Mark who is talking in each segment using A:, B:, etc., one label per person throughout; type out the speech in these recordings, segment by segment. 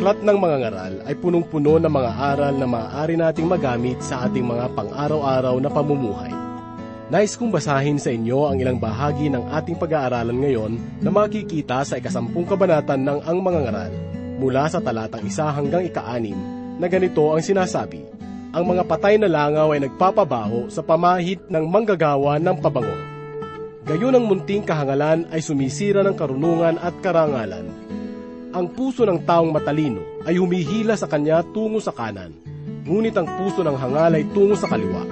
A: aklat ng mga ngaral ay punong-puno ng mga aral na maaari nating magamit sa ating mga pang-araw-araw na pamumuhay. Nais kong basahin sa inyo ang ilang bahagi ng ating pag-aaralan ngayon na makikita sa ikasampung kabanatan ng Ang Mga Ngaral mula sa talatang isa hanggang ikaanim na ganito ang sinasabi. Ang mga patay na langaw ay nagpapabaho sa pamahit ng manggagawa ng pabango. Gayon ang munting kahangalan ay sumisira ng karunungan at karangalan ang puso ng taong matalino ay humihila sa kanya tungo sa kanan, ngunit ang puso ng hangal ay tungo sa kaliwa.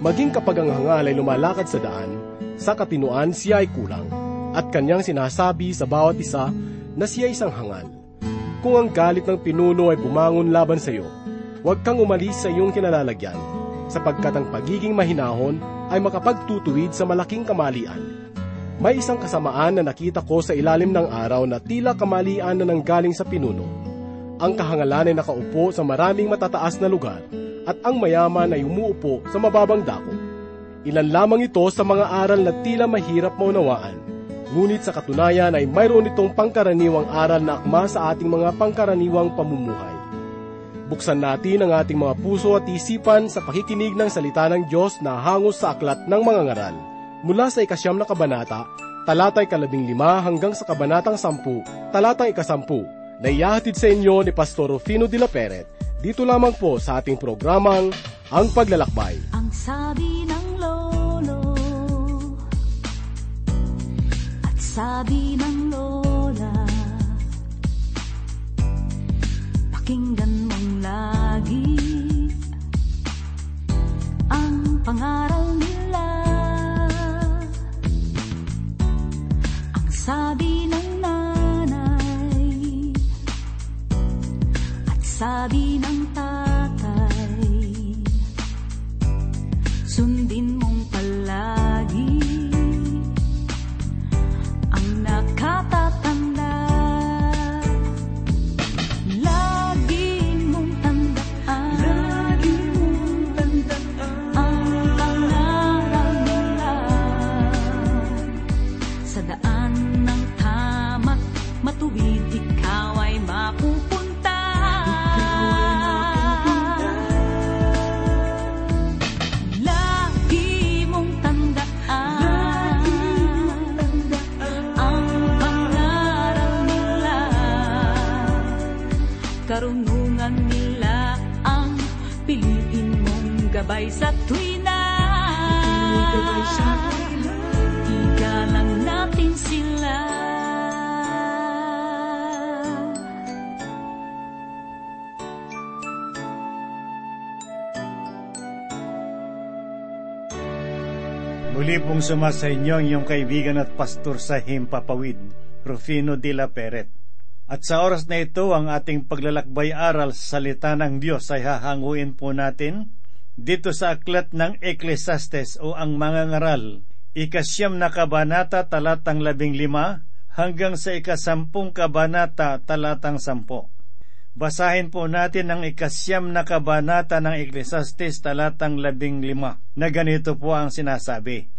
A: Maging kapag ang hangal ay lumalakad sa daan, sa katinuan siya ay kulang, at kanyang sinasabi sa bawat isa na siya isang hangal. Kung ang galit ng pinuno ay bumangon laban sa iyo, huwag kang umalis sa iyong kinalalagyan, sapagkat ang pagiging mahinahon ay makapagtutuwid sa malaking kamalian may isang kasamaan na nakita ko sa ilalim ng araw na tila kamalian na nanggaling sa pinuno. Ang kahangalan ay nakaupo sa maraming matataas na lugar at ang mayaman ay umuupo sa mababang dako. Ilan lamang ito sa mga aral na tila mahirap maunawaan. Ngunit sa katunayan ay mayroon itong pangkaraniwang aral na akma sa ating mga pangkaraniwang pamumuhay. Buksan natin ang ating mga puso at isipan sa pakikinig ng salita ng Diyos na hangos sa aklat ng mga ngaral mula sa ikasyam na kabanata, talatay kalabing lima hanggang sa kabanatang sampu, talatang ikasampu, na iyahatid sa inyo ni Pastor Rufino de la Peret, dito lamang po sa ating programang Ang Paglalakbay.
B: Ang sabi ng lolo at sabi ng lola, Karunungan nila ang piliin mong gabay sa tuwina. Igalang natin sila.
C: Muli pong sumasa inyo ang iyong kaibigan at pastor sa Himpapawid, Rufino de la Peret. At sa oras na ito, ang ating paglalakbay aral sa salita ng Diyos ay hahanguin po natin dito sa aklat ng Ecclesiastes o ang mga ngaral, ikasyam na kabanata talatang labing lima hanggang sa ikasampung kabanata talatang sampo. Basahin po natin ang ikasyam na kabanata ng Ecclesiastes talatang labing lima na ganito po ang sinasabi.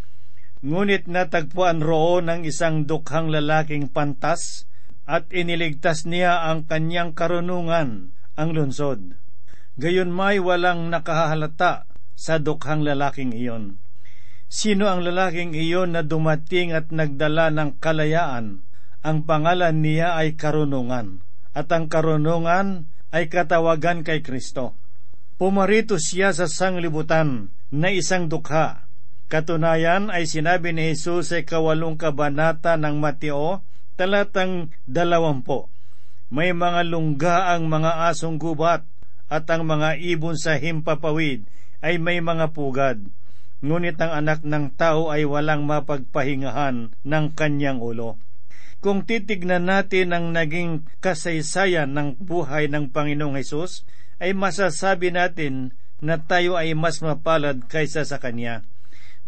C: Ngunit natagpuan roon ng isang dukhang lalaking pantas at iniligtas niya ang kanyang karunungan, ang lunsod. Gayon may walang nakahalata sa dukhang lalaking iyon. Sino ang lalaking iyon na dumating at nagdala ng kalayaan? Ang pangalan niya ay karunungan at ang karunungan ay katawagan kay Kristo. Pumarito siya sa sanglibutan na isang dukha. Katunayan ay sinabi ni Jesus sa kawalong kabanata ng Mateo, talatang dalawampo. May mga lungga ang mga asong gubat at ang mga ibon sa himpapawid ay may mga pugad. Ngunit ang anak ng tao ay walang mapagpahingahan ng kanyang ulo. Kung titignan natin ang naging kasaysayan ng buhay ng Panginoong Hesus, ay masasabi natin na tayo ay mas mapalad kaysa sa Kanya.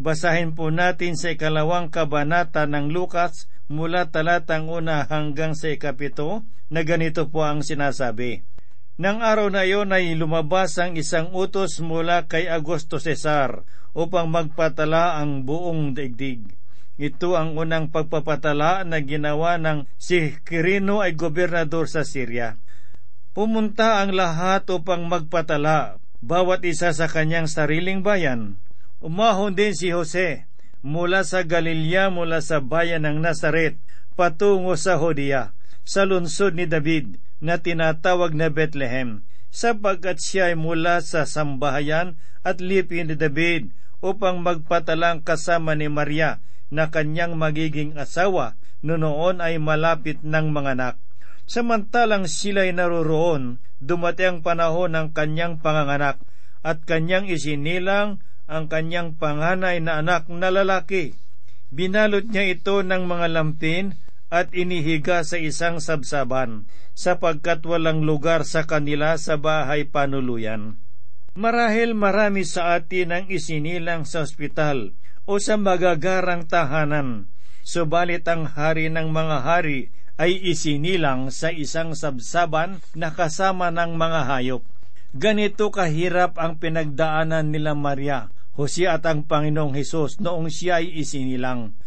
C: Basahin po natin sa ikalawang kabanata ng Lukas mula talatang una hanggang sa ikapito na ganito po ang sinasabi. Nang araw na iyon ay lumabas ang isang utos mula kay Augusto Cesar upang magpatala ang buong daigdig. Ito ang unang pagpapatala na ginawa ng si Quirino ay gobernador sa Syria. Pumunta ang lahat upang magpatala, bawat isa sa kanyang sariling bayan. Umahon din si Jose mula sa Galilea mula sa bayan ng Nazaret patungo sa Hodea, sa lungsod ni David na tinatawag na Bethlehem, sapagkat siya ay mula sa sambahayan at lipi ni David upang magpatalang kasama ni Maria na kanyang magiging asawa noon ay malapit ng manganak. Samantalang sila'y naroroon, dumating ang panahon ng kanyang panganganak at kanyang isinilang ang kanyang panganay na anak na lalaki. Binalot niya ito ng mga lampin at inihiga sa isang sabsaban sapagkat walang lugar sa kanila sa bahay panuluyan. Marahil marami sa atin ang isinilang sa ospital o sa magagarang tahanan, subalit ang hari ng mga hari ay isinilang sa isang sabsaban na kasama ng mga hayop. Ganito kahirap ang pinagdaanan nila Maria, Jose at ang Panginoong Hesus noong siya ay isinilang.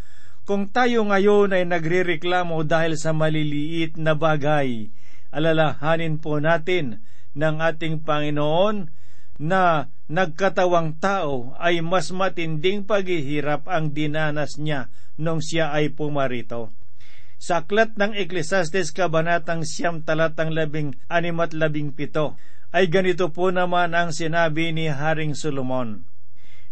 C: Kung tayo ngayon ay nagrereklamo dahil sa maliliit na bagay, alalahanin po natin ng ating Panginoon na nagkatawang tao ay mas matinding paghihirap ang dinanas niya nung siya ay pumarito. Sa aklat ng Eklesastes Kabanatang Siyam Talatang Labing Anim at Labing Pito, ay ganito po naman ang sinabi ni Haring Solomon.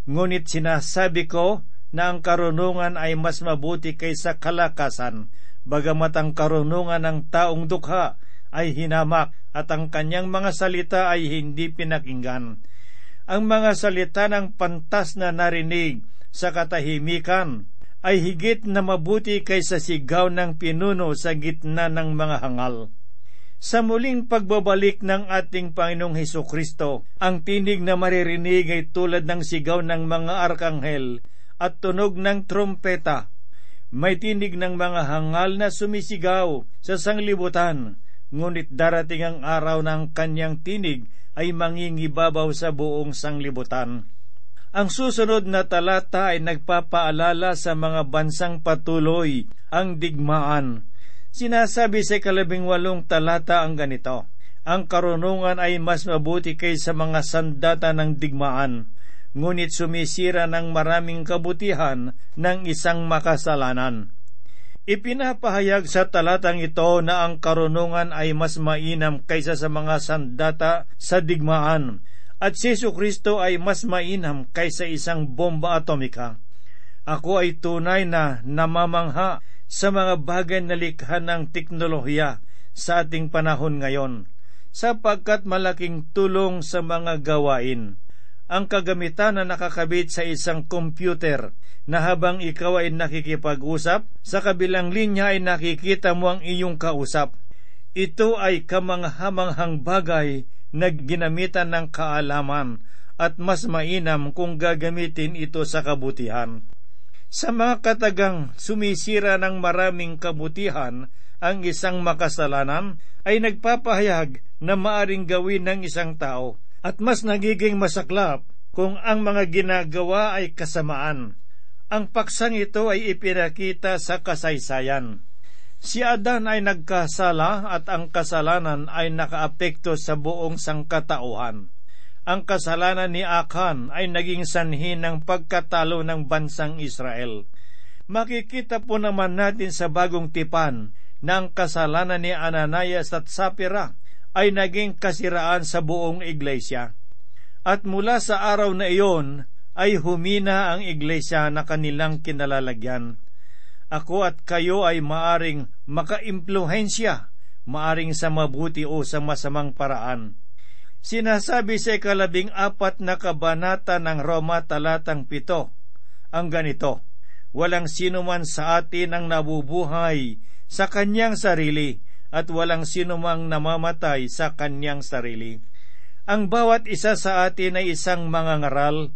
C: Ngunit sinasabi ko na ang karunungan ay mas mabuti kaysa kalakasan, bagamat ang karunungan ng taong dukha ay hinamak at ang kanyang mga salita ay hindi pinakinggan. Ang mga salita ng pantas na narinig sa katahimikan ay higit na mabuti kaysa sigaw ng pinuno sa gitna ng mga hangal. Sa muling pagbabalik ng ating Panginoong Heso Kristo, ang tinig na maririnig ay tulad ng sigaw ng mga arkanghel at tunog ng trompeta. May tinig ng mga hangal na sumisigaw sa sanglibutan, ngunit darating ang araw ng kanyang tinig ay mangingibabaw sa buong sanglibutan. Ang susunod na talata ay nagpapaalala sa mga bansang patuloy ang digmaan. Sinasabi sa kalabing walong talata ang ganito, Ang karunungan ay mas mabuti kaysa mga sandata ng digmaan, ngunit sumisira ng maraming kabutihan ng isang makasalanan. Ipinapahayag sa talatang ito na ang karunungan ay mas mainam kaysa sa mga sandata sa digmaan, at si Kristo ay mas mainam kaysa isang bomba atomika. Ako ay tunay na namamangha sa mga bagay na likha ng teknolohiya sa ating panahon ngayon, sapagkat malaking tulong sa mga gawain. Ang kagamitan na nakakabit sa isang computer na habang ikaw ay nakikipag-usap, sa kabilang linya ay nakikita mo ang iyong kausap. Ito ay kamanghamanghang bagay na ginamitan ng kaalaman at mas mainam kung gagamitin ito sa kabutihan. Sa mga katagang sumisira ng maraming kabutihan ang isang makasalanan ay nagpapahayag na maaring gawin ng isang tao at mas nagiging masaklap kung ang mga ginagawa ay kasamaan. Ang paksang ito ay ipinakita sa kasaysayan. Si Adan ay nagkasala at ang kasalanan ay nakaapekto sa buong sangkatauhan. Ang kasalanan ni Akan ay naging sanhi ng pagkatalo ng bansang Israel. Makikita po naman natin sa bagong tipan na ang kasalanan ni Ananias at Sapira ay naging kasiraan sa buong iglesia. At mula sa araw na iyon ay humina ang iglesia na kanilang kinalalagyan ako at kayo ay maaring makaimpluhensya, maaring sa mabuti o sa masamang paraan. Sinasabi sa ikalabing apat na kabanata ng Roma talatang pito, ang ganito, Walang sino man sa atin ang nabubuhay sa kanyang sarili at walang sino mang namamatay sa kanyang sarili. Ang bawat isa sa atin ay isang mangangaral,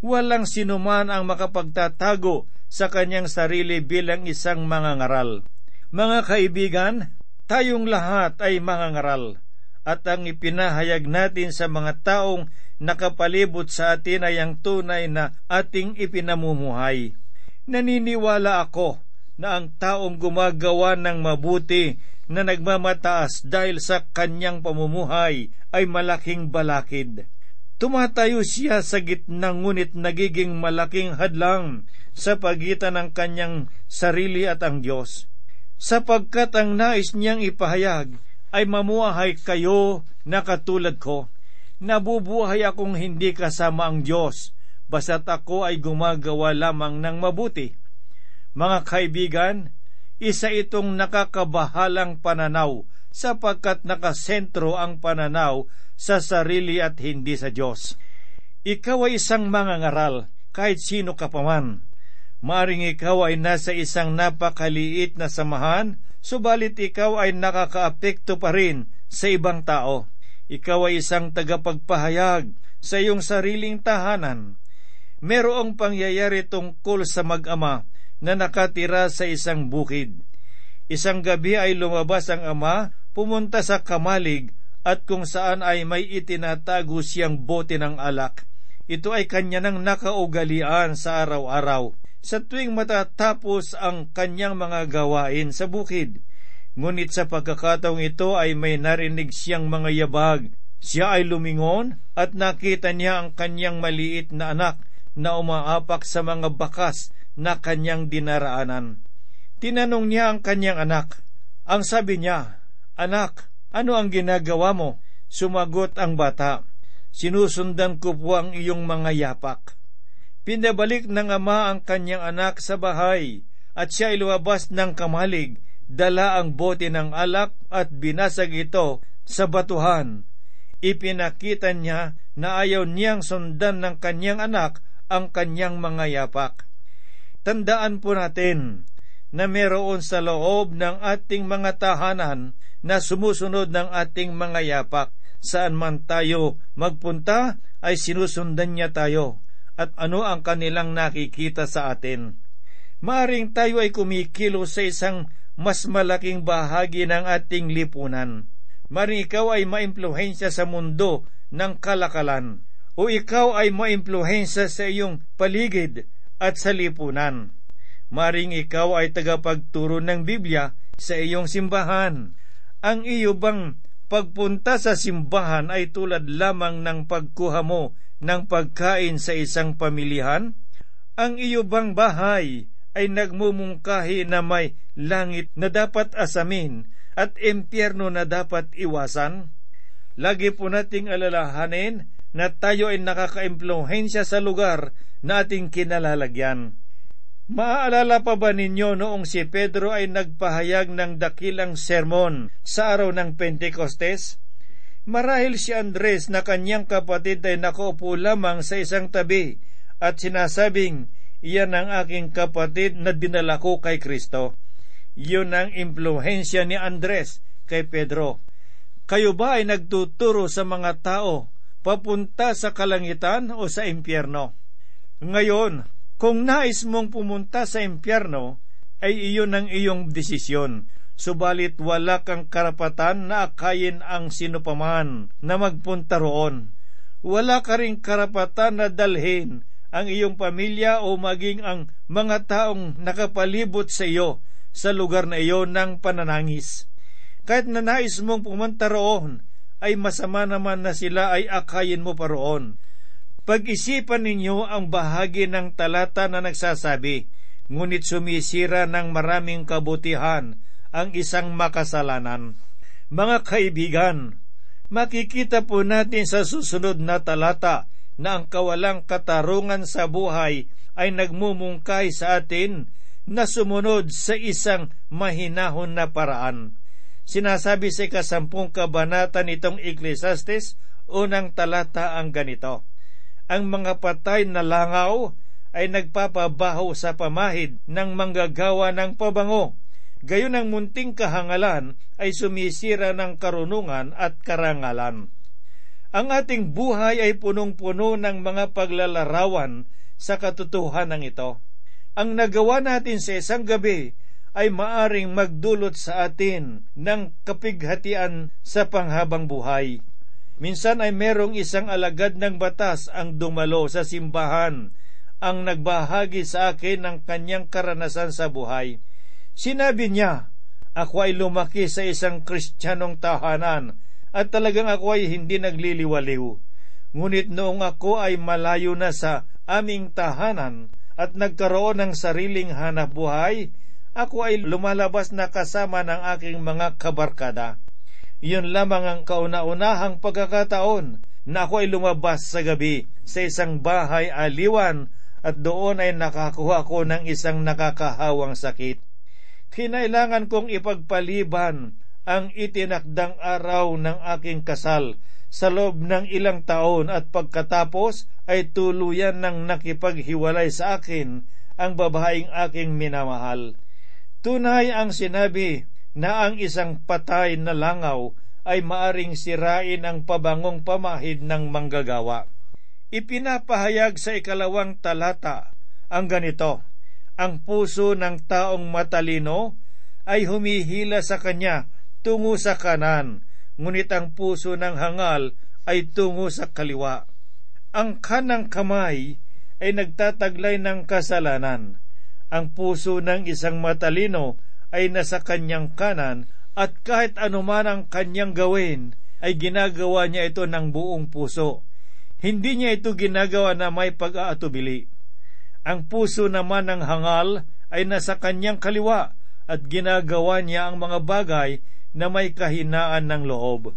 C: walang sino man ang makapagtatago sa kanyang sarili bilang isang mangangaral. Mga kaibigan, tayong lahat ay mangangaral at ang ipinahayag natin sa mga taong nakapalibot sa atin ay ang tunay na ating ipinamumuhay. Naniniwala ako na ang taong gumagawa ng mabuti na nagmamataas dahil sa kanyang pamumuhay ay malaking balakid. Tumatayo siya sa gitna ngunit nagiging malaking hadlang sa pagitan ng kanyang sarili at ang Diyos. Sapagkat ang nais niyang ipahayag ay mamuhay kayo na katulad ko. Nabubuhay akong hindi kasama ang Diyos, basta't ako ay gumagawa lamang ng mabuti. Mga kaibigan, isa itong nakakabahalang pananaw sapagkat nakasentro ang pananaw sa sarili at hindi sa Diyos. Ikaw ay isang mangangaral, kahit sino ka pa man. Maring ikaw ay nasa isang napakaliit na samahan, subalit ikaw ay nakakaapekto pa rin sa ibang tao. Ikaw ay isang tagapagpahayag sa iyong sariling tahanan. Merong pangyayari tungkol sa mag-ama na nakatira sa isang bukid. Isang gabi ay lumabas ang ama, pumunta sa kamalig at kung saan ay may itinatago siyang bote ng alak. Ito ay kanya nang nakaugalian sa araw-araw sa tuwing matatapos ang kanyang mga gawain sa bukid. Ngunit sa pagkakataong ito ay may narinig siyang mga yabag. Siya ay lumingon at nakita niya ang kanyang maliit na anak na umaapak sa mga bakas na kanyang dinaraanan. Tinanong niya ang kanyang anak. Ang sabi niya, Anak, ano ang ginagawa mo? Sumagot ang bata, Sinusundan ko po ang iyong mga yapak. Pinabalik ng ama ang kanyang anak sa bahay at siya ay lumabas ng kamalig, dala ang bote ng alak at binasag ito sa batuhan. Ipinakita niya na ayaw niyang sundan ng kanyang anak ang kanyang mga yapak. Tandaan po natin na meron sa loob ng ating mga tahanan na sumusunod ng ating mga yapak. Saan man tayo magpunta ay sinusundan niya tayo at ano ang kanilang nakikita sa atin. Maaring tayo ay kumikilo sa isang mas malaking bahagi ng ating lipunan. Maring ikaw ay maimpluhensya sa mundo ng kalakalan o ikaw ay maimpluhensya sa iyong paligid at sa lipunan. Maring ikaw ay tagapagturo ng Biblia sa iyong simbahan ang iyo bang pagpunta sa simbahan ay tulad lamang ng pagkuha mo ng pagkain sa isang pamilihan? Ang iyo bang bahay ay nagmumungkahi na may langit na dapat asamin at impyerno na dapat iwasan? Lagi po nating alalahanin na tayo ay nakakaimpluhensya sa lugar na ating kinalalagyan. Maaalala pa ba ninyo noong si Pedro ay nagpahayag ng dakilang sermon sa araw ng Pentecostes? Marahil si Andres na kanyang kapatid ay nakaupo lamang sa isang tabi at sinasabing, iyan ang aking kapatid na dinala ko kay Kristo. Iyon ang impluensya ni Andres kay Pedro. Kayo ba ay nagtuturo sa mga tao papunta sa kalangitan o sa impyerno? Ngayon, kung nais mong pumunta sa impyerno, ay iyon ang iyong desisyon. Subalit wala kang karapatan na akayin ang sinupaman na magpunta roon. Wala ka ring karapatan na dalhin ang iyong pamilya o maging ang mga taong nakapalibot sa iyo sa lugar na iyon ng pananangis. Kahit na nais mong pumunta roon, ay masama naman na sila ay akayin mo pa roon pag-isipan ninyo ang bahagi ng talata na nagsasabi, ngunit sumisira ng maraming kabutihan ang isang makasalanan. Mga kaibigan, makikita po natin sa susunod na talata na ang kawalang katarungan sa buhay ay nagmumungkay sa atin na sumunod sa isang mahinahon na paraan. Sinasabi sa ikasampung kabanata nitong Ecclesiastes, unang talata ang ganito ang mga patay na langaw ay nagpapabaho sa pamahid ng manggagawa ng pabango. Gayon ang munting kahangalan ay sumisira ng karunungan at karangalan. Ang ating buhay ay punong-puno ng mga paglalarawan sa katotohanan ito. Ang nagawa natin sa isang gabi ay maaring magdulot sa atin ng kapighatian sa panghabang buhay. Minsan ay merong isang alagad ng batas ang dumalo sa simbahan ang nagbahagi sa akin ng kanyang karanasan sa buhay. Sinabi niya, Ako ay lumaki sa isang kristyanong tahanan at talagang ako ay hindi nagliliwaliw. Ngunit noong ako ay malayo na sa aming tahanan at nagkaroon ng sariling hanap buhay, ako ay lumalabas na kasama ng aking mga kabarkada. Iyon lamang ang kauna-unahang pagkakataon na ako ay lumabas sa gabi sa isang bahay aliwan at doon ay nakakuha ko ng isang nakakahawang sakit. Kinailangan kong ipagpaliban ang itinakdang araw ng aking kasal sa loob ng ilang taon at pagkatapos ay tuluyan ng nakipaghiwalay sa akin ang babaeng aking minamahal. Tunay ang sinabi na ang isang patay na langaw ay maaring sirain ang pabangong pamahid ng manggagawa. Ipinapahayag sa ikalawang talata ang ganito, ang puso ng taong matalino ay humihila sa kanya tungo sa kanan, ngunit ang puso ng hangal ay tungo sa kaliwa. Ang kanang kamay ay nagtataglay ng kasalanan. Ang puso ng isang matalino ay nasa kanyang kanan at kahit anuman ang kanyang gawin, ay ginagawa niya ito ng buong puso. Hindi niya ito ginagawa na may pag-aatubili. Ang puso naman ng hangal ay nasa kanyang kaliwa at ginagawa niya ang mga bagay na may kahinaan ng loob.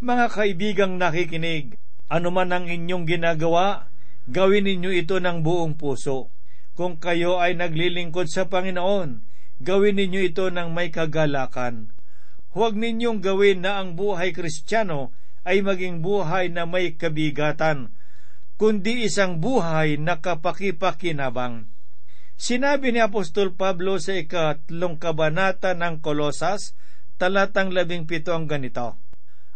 C: Mga kaibigang nakikinig, anuman ang inyong ginagawa, gawin ninyo ito ng buong puso. Kung kayo ay naglilingkod sa Panginoon, gawin ninyo ito ng may kagalakan. Huwag ninyong gawin na ang buhay kristyano ay maging buhay na may kabigatan, kundi isang buhay na kapakipakinabang. Sinabi ni Apostol Pablo sa ikatlong kabanata ng Kolosas, talatang labing pito ang ganito,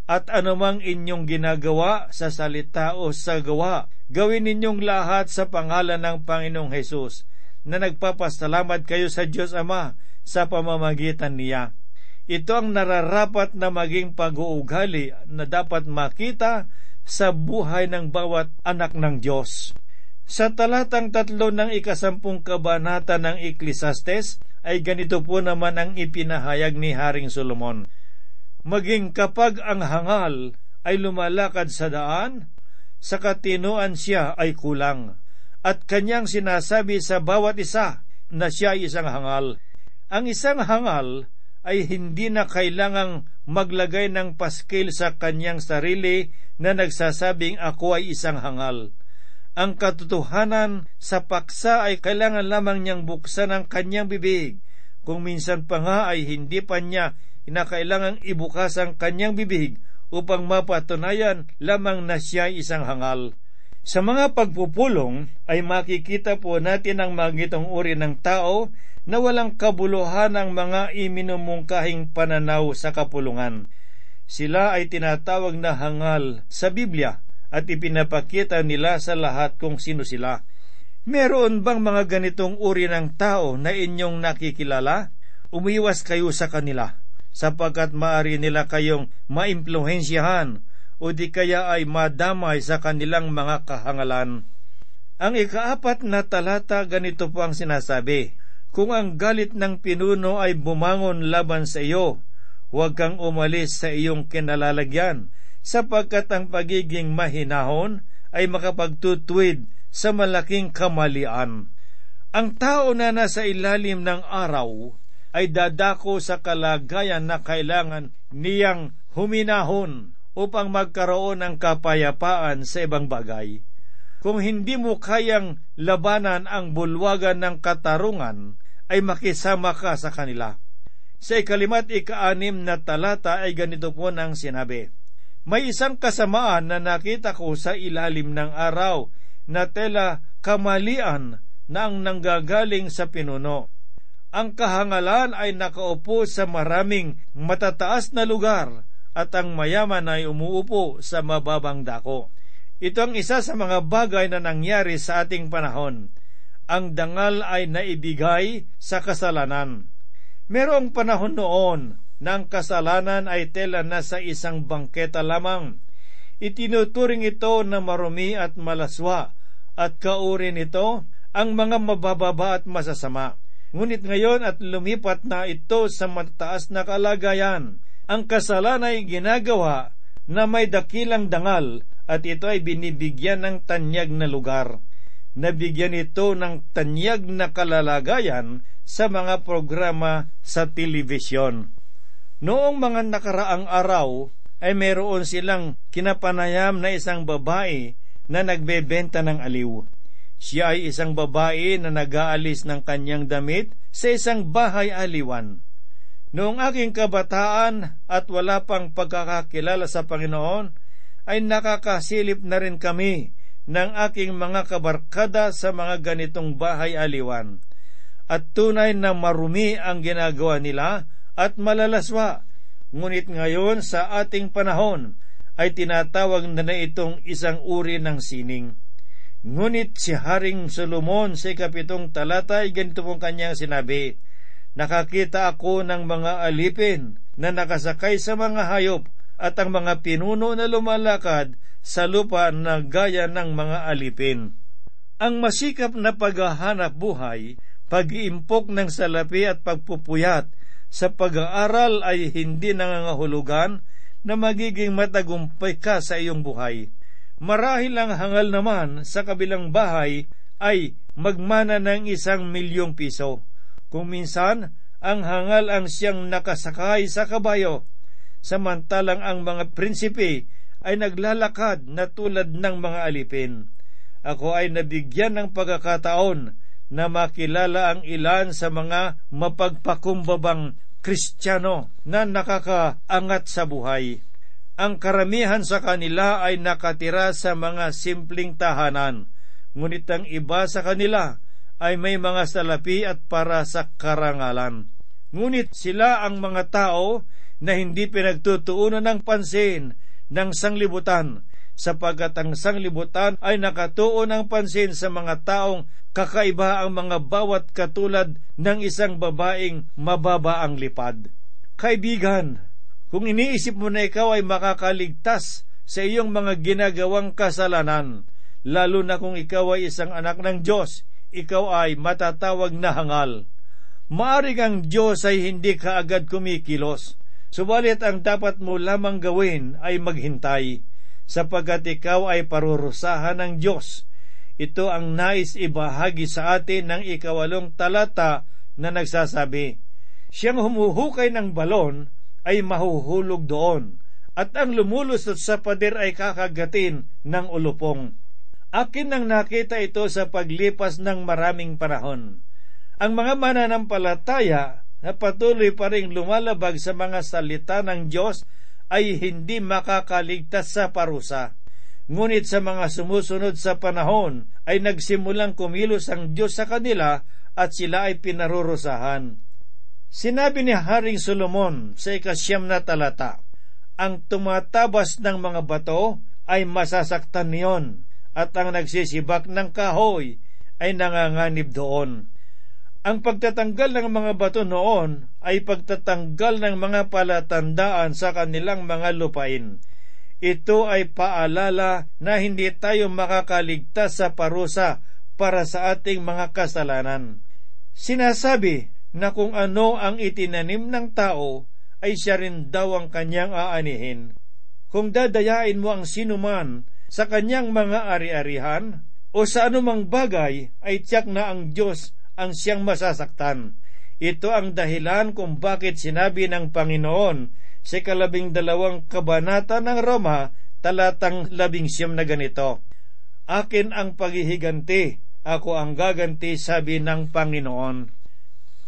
C: At anumang inyong ginagawa sa salita o sa gawa, gawin ninyong lahat sa pangalan ng Panginoong Hesus, na nagpapasalamat kayo sa Diyos Ama sa pamamagitan niya. Ito ang nararapat na maging pag-uugali na dapat makita sa buhay ng bawat anak ng Diyos. Sa talatang tatlo ng ikasampung kabanata ng Ecclesiastes ay ganito po naman ang ipinahayag ni Haring Solomon. Maging kapag ang hangal ay lumalakad sa daan, sa katinoan siya ay kulang, at kanyang sinasabi sa bawat isa na siya ay isang hangal. Ang isang hangal ay hindi na kailangang maglagay ng paskil sa kanyang sarili na nagsasabing ako ay isang hangal. Ang katotohanan sa paksa ay kailangan lamang niyang buksan ang kanyang bibig. Kung minsan pa nga ay hindi pa niya inakailangang ibukas ang kanyang bibig upang mapatunayan lamang na siya ay isang hangal. Sa mga pagpupulong ay makikita po natin ang magitong uri ng tao na walang kabuluhan ng mga iminumungkahing pananaw sa kapulungan. Sila ay tinatawag na hangal sa Biblia at ipinapakita nila sa lahat kung sino sila. Meron bang mga ganitong uri ng tao na inyong nakikilala? Umiwas kayo sa kanila sapagkat maari nila kayong maimpluhensyahan o di kaya ay madamay sa kanilang mga kahangalan. Ang ikaapat na talata ganito po ang sinasabi, Kung ang galit ng pinuno ay bumangon laban sa iyo, huwag kang umalis sa iyong kinalalagyan, sapagkat ang pagiging mahinahon ay makapagtutwid sa malaking kamalian. Ang tao na nasa ilalim ng araw ay dadako sa kalagayan na kailangan niyang huminahon upang magkaroon ng kapayapaan sa ibang bagay. Kung hindi mo kayang labanan ang bulwagan ng katarungan, ay makisama ka sa kanila. Sa ikalimat ikaanim na talata ay ganito po nang sinabi, May isang kasamaan na nakita ko sa ilalim ng araw na tela kamalian na ang nanggagaling sa pinuno. Ang kahangalan ay nakaupo sa maraming matataas na lugar at ang mayaman ay umuupo sa mababang dako. Ito ang isa sa mga bagay na nangyari sa ating panahon. Ang dangal ay naibigay sa kasalanan. Merong panahon noon na ang kasalanan ay tela na sa isang bangketa lamang. Itinuturing ito na marumi at malaswa at kauri nito ang mga mabababa at masasama. Ngunit ngayon at lumipat na ito sa mataas na kalagayan. Ang kasalanan ay ginagawa na may dakilang dangal at ito ay binibigyan ng tanyag na lugar. Nabigyan ito ng tanyag na kalalagayan sa mga programa sa telebisyon. Noong mga nakaraang araw ay meron silang kinapanayam na isang babae na nagbebenta ng aliw. Siya ay isang babae na nag-aalis ng kanyang damit sa isang bahay aliwan. Noong aking kabataan at wala pang pagkakakilala sa Panginoon, ay nakakasilip na rin kami ng aking mga kabarkada sa mga ganitong bahay aliwan. At tunay na marumi ang ginagawa nila at malalaswa. Ngunit ngayon sa ating panahon ay tinatawag na na itong isang uri ng sining. Ngunit si Haring Solomon sa ikapitong talata ay ganito pong kanyang sinabi, Nakakita ako ng mga alipin na nakasakay sa mga hayop at ang mga pinuno na lumalakad sa lupa na gaya ng mga alipin. Ang masikap na paghahanap buhay, pag-iimpok ng salapi at pagpupuyat sa pag-aaral ay hindi nangangahulugan na magiging matagumpay ka sa iyong buhay Marahil ang hangal naman sa kabilang bahay ay magmana ng isang milyong piso. Kung minsan, ang hangal ang siyang nakasakay sa kabayo, samantalang ang mga prinsipe ay naglalakad na tulad ng mga alipin. Ako ay nabigyan ng pagkakataon na makilala ang ilan sa mga mapagpakumbabang Kristiyano na nakakaangat sa buhay ang karamihan sa kanila ay nakatira sa mga simpleng tahanan, ngunit ang iba sa kanila ay may mga salapi at para sa karangalan. Ngunit sila ang mga tao na hindi pinagtutuunan ng pansin ng sanglibutan, sapagkat ang sanglibutan ay nakatuon ng pansin sa mga taong kakaiba ang mga bawat katulad ng isang babaeng mababa ang lipad. Kaibigan, kung iniisip mo na ikaw ay makakaligtas sa iyong mga ginagawang kasalanan, lalo na kung ikaw ay isang anak ng Diyos, ikaw ay matatawag na hangal. Maaring ang Diyos ay hindi kaagad kumikilos, subalit ang dapat mo lamang gawin ay maghintay, sapagkat ikaw ay parurusahan ng Diyos. Ito ang nais ibahagi sa atin ng ikawalong talata na nagsasabi, Siyang humuhukay ng balon ay mahuhulog doon, at ang lumulusot sa pader ay kakagatin ng ulupong. Akin nang nakita ito sa paglipas ng maraming panahon. Ang mga mananampalataya na patuloy pa rin lumalabag sa mga salita ng Diyos ay hindi makakaligtas sa parusa. Ngunit sa mga sumusunod sa panahon ay nagsimulang kumilos ang Diyos sa kanila at sila ay pinarurusahan. Sinabi ni Haring Solomon sa ikasyam na talata, ang tumatabas ng mga bato ay masasaktan niyon at ang nagsisibak ng kahoy ay nanganganib doon. Ang pagtatanggal ng mga bato noon ay pagtatanggal ng mga palatandaan sa kanilang mga lupain. Ito ay paalala na hindi tayo makakaligtas sa parusa para sa ating mga kasalanan. Sinasabi na kung ano ang itinanim ng tao, ay siya rin daw ang kanyang aanihin. Kung dadayain mo ang sinuman sa kanyang mga ari-arihan, o sa anumang bagay, ay tiyak na ang Diyos ang siyang masasaktan. Ito ang dahilan kung bakit sinabi ng Panginoon sa kalabing dalawang kabanata ng Roma, talatang labing siyam na ganito, Akin ang paghihiganti, ako ang gaganti, sabi ng Panginoon.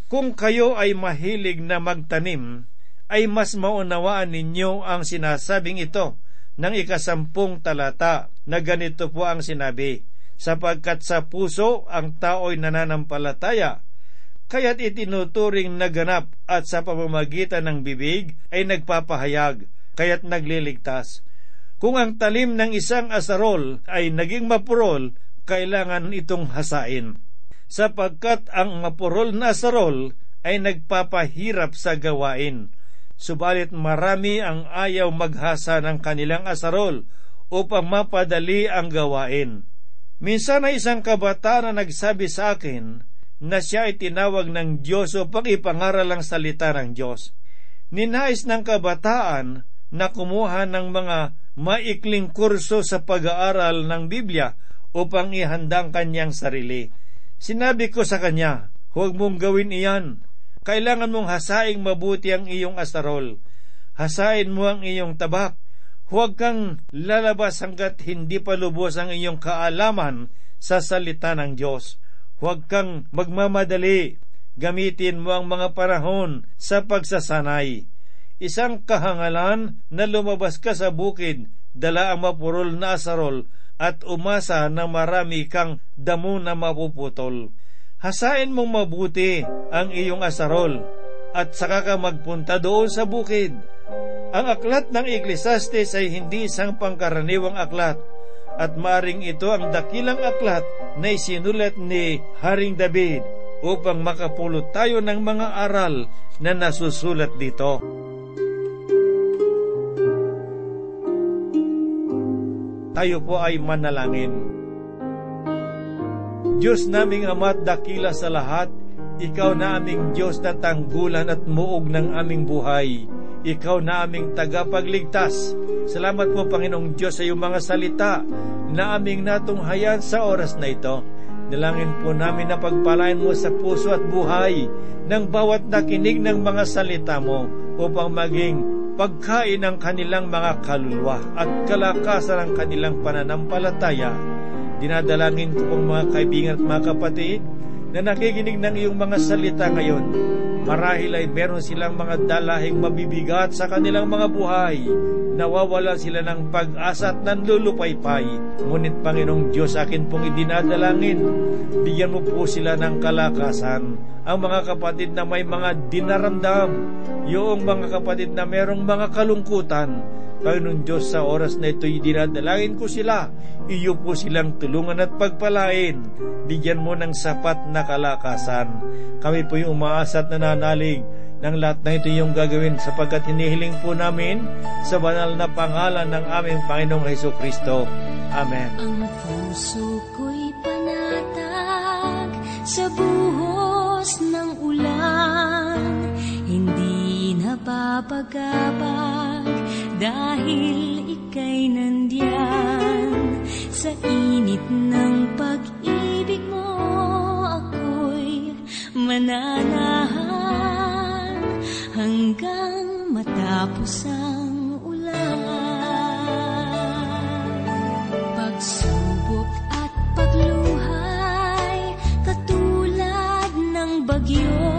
C: Kung kayo ay mahilig na magtanim, ay mas maunawaan ninyo ang sinasabing ito ng ikasampung talata na ganito po ang sinabi, sapagkat sa puso ang tao'y nananampalataya, kaya't itinuturing naganap at sa pamamagitan ng bibig ay nagpapahayag, kaya't nagliligtas. Kung ang talim ng isang asarol ay naging mapurol, kailangan itong hasain sapagkat ang mapurol na sarol ay nagpapahirap sa gawain. Subalit marami ang ayaw maghasa ng kanilang asarol upang mapadali ang gawain. Minsan ay isang kabata na nagsabi sa akin na siya ay tinawag ng Diyos upang ipangaral ang salita ng Diyos. Ninais ng kabataan na kumuha ng mga maikling kurso sa pag-aaral ng Biblia upang ihanda ang kanyang sarili. Sinabi ko sa kanya, huwag mong gawin iyan. Kailangan mong hasaing mabuti ang iyong asarol. Hasain mo ang iyong tabak. Huwag kang lalabas hanggat hindi pa lubos ang iyong kaalaman sa salita ng Diyos. Huwag kang magmamadali. Gamitin mo ang mga panahon sa pagsasanay. Isang kahangalan na lumabas ka sa bukid, dala ang mapurol na asarol at umasa na marami kang damo na mapuputol. Hasain mong mabuti ang iyong asarol at saka ka magpunta doon sa bukid. Ang aklat ng Ecclesiastes ay hindi isang pangkaraniwang aklat at maring ito ang dakilang aklat na isinulat ni Haring David upang makapulot tayo ng mga aral na nasusulat dito. Tayo po ay manalangin. Diyos naming Ama dakila sa lahat, Ikaw na aming Diyos na tanggulan at muog ng aming buhay. Ikaw na aming tagapagligtas. Salamat po Panginoong Diyos sa iyong mga salita na aming natunghayan sa oras na ito. Dalangin po namin na pagpalain mo sa puso at buhay ng bawat nakinig ng mga salita mo upang maging pagkain ng kanilang mga kaluluwa at kalakasan ng kanilang pananampalataya. Dinadalangin ko pong mga kaibigan at mga kapatid na nakikinig ng iyong mga salita ngayon, marahil ay meron silang mga dalahing mabibigat sa kanilang mga buhay. Nawawala sila ng pag-asa at nanlulupaypay. Ngunit Panginoong Diyos, akin pong idinadalangin, bigyan mo po sila ng kalakasan. Ang mga kapatid na may mga dinaramdam, yung mga kapatid na merong mga kalungkutan, Panginoon Diyos, sa oras na ito'y dinadalangin ko sila. Iyo po silang tulungan at pagpalain. Bigyan mo ng sapat na kalakasan. Kami po yung umaasa at nananalig ng lahat na ito yung gagawin sapagkat hinihiling po namin sa banal na pangalan ng aming Panginoong Heso Kristo. Amen.
B: Ang puso ko'y panatag sa buhos ng ulan, hindi napapagabag dahil ika'y nandiyan sa init ng pag-ibig mo ako'y mananahan hanggang matapos ang ulan. Pagsubok at pagluhay katulad ng bagyo